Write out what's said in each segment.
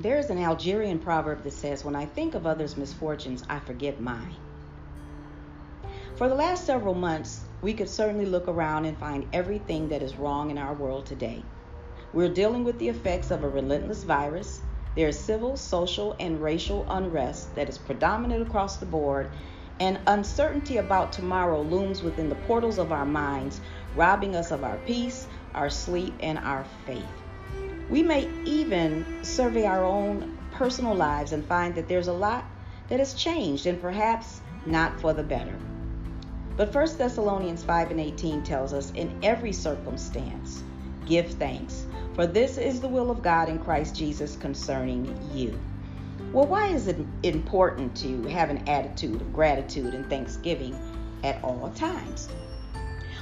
There's an Algerian proverb that says, When I think of others' misfortunes, I forget mine. For the last several months, we could certainly look around and find everything that is wrong in our world today. We're dealing with the effects of a relentless virus. There is civil, social, and racial unrest that is predominant across the board, and uncertainty about tomorrow looms within the portals of our minds, robbing us of our peace, our sleep, and our faith. We may even survey our own personal lives and find that there's a lot that has changed and perhaps not for the better. But 1 Thessalonians 5 and 18 tells us, In every circumstance, give thanks, for this is the will of God in Christ Jesus concerning you. Well, why is it important to have an attitude of gratitude and thanksgiving at all times?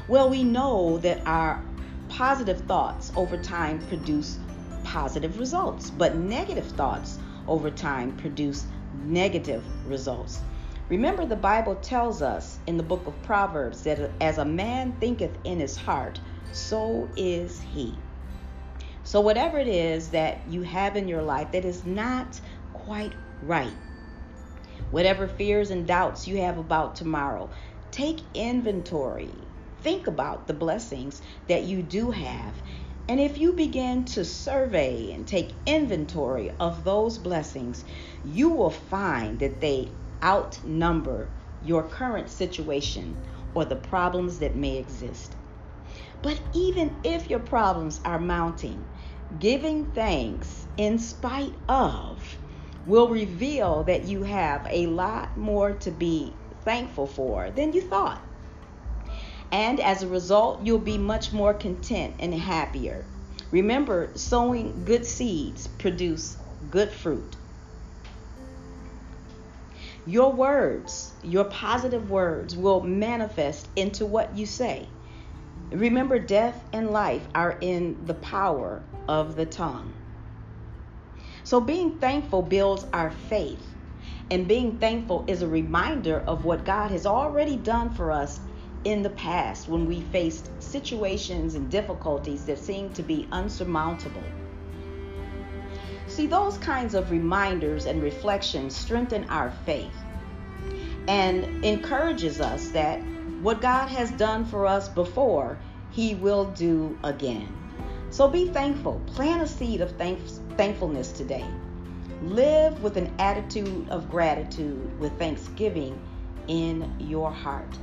Well, we know that our positive thoughts over time produce positive results, but negative thoughts over time produce negative results. Remember, the Bible tells us in the book of Proverbs that as a man thinketh in his heart, so is he. So, whatever it is that you have in your life that is not quite right, whatever fears and doubts you have about tomorrow, take inventory. Think about the blessings that you do have. And if you begin to survey and take inventory of those blessings, you will find that they outnumber your current situation or the problems that may exist. But even if your problems are mounting, giving thanks in spite of will reveal that you have a lot more to be thankful for than you thought. And as a result, you'll be much more content and happier. Remember, sowing good seeds produce good fruit. Your words, your positive words, will manifest into what you say. Remember, death and life are in the power of the tongue. So, being thankful builds our faith. And being thankful is a reminder of what God has already done for us in the past when we faced situations and difficulties that seemed to be unsurmountable. See, those kinds of reminders and reflections strengthen our faith and encourages us that what God has done for us before, He will do again. So be thankful. Plant a seed of thankfulness today. Live with an attitude of gratitude with thanksgiving in your heart.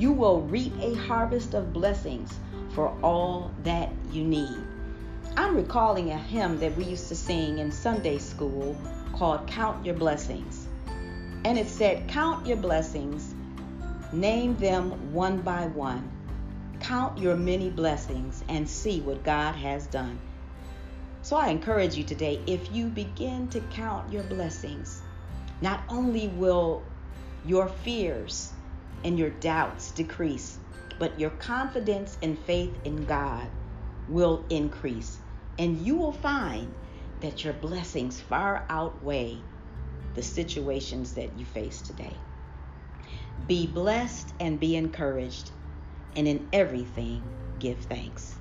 You will reap a harvest of blessings for all that you need. I'm recalling a hymn that we used to sing in Sunday school called Count Your Blessings. And it said, Count your blessings, name them one by one. Count your many blessings and see what God has done. So I encourage you today if you begin to count your blessings, not only will your fears and your doubts decrease, but your confidence and faith in God will increase. And you will find that your blessings far outweigh the situations that you face today. Be blessed and be encouraged, and in everything, give thanks.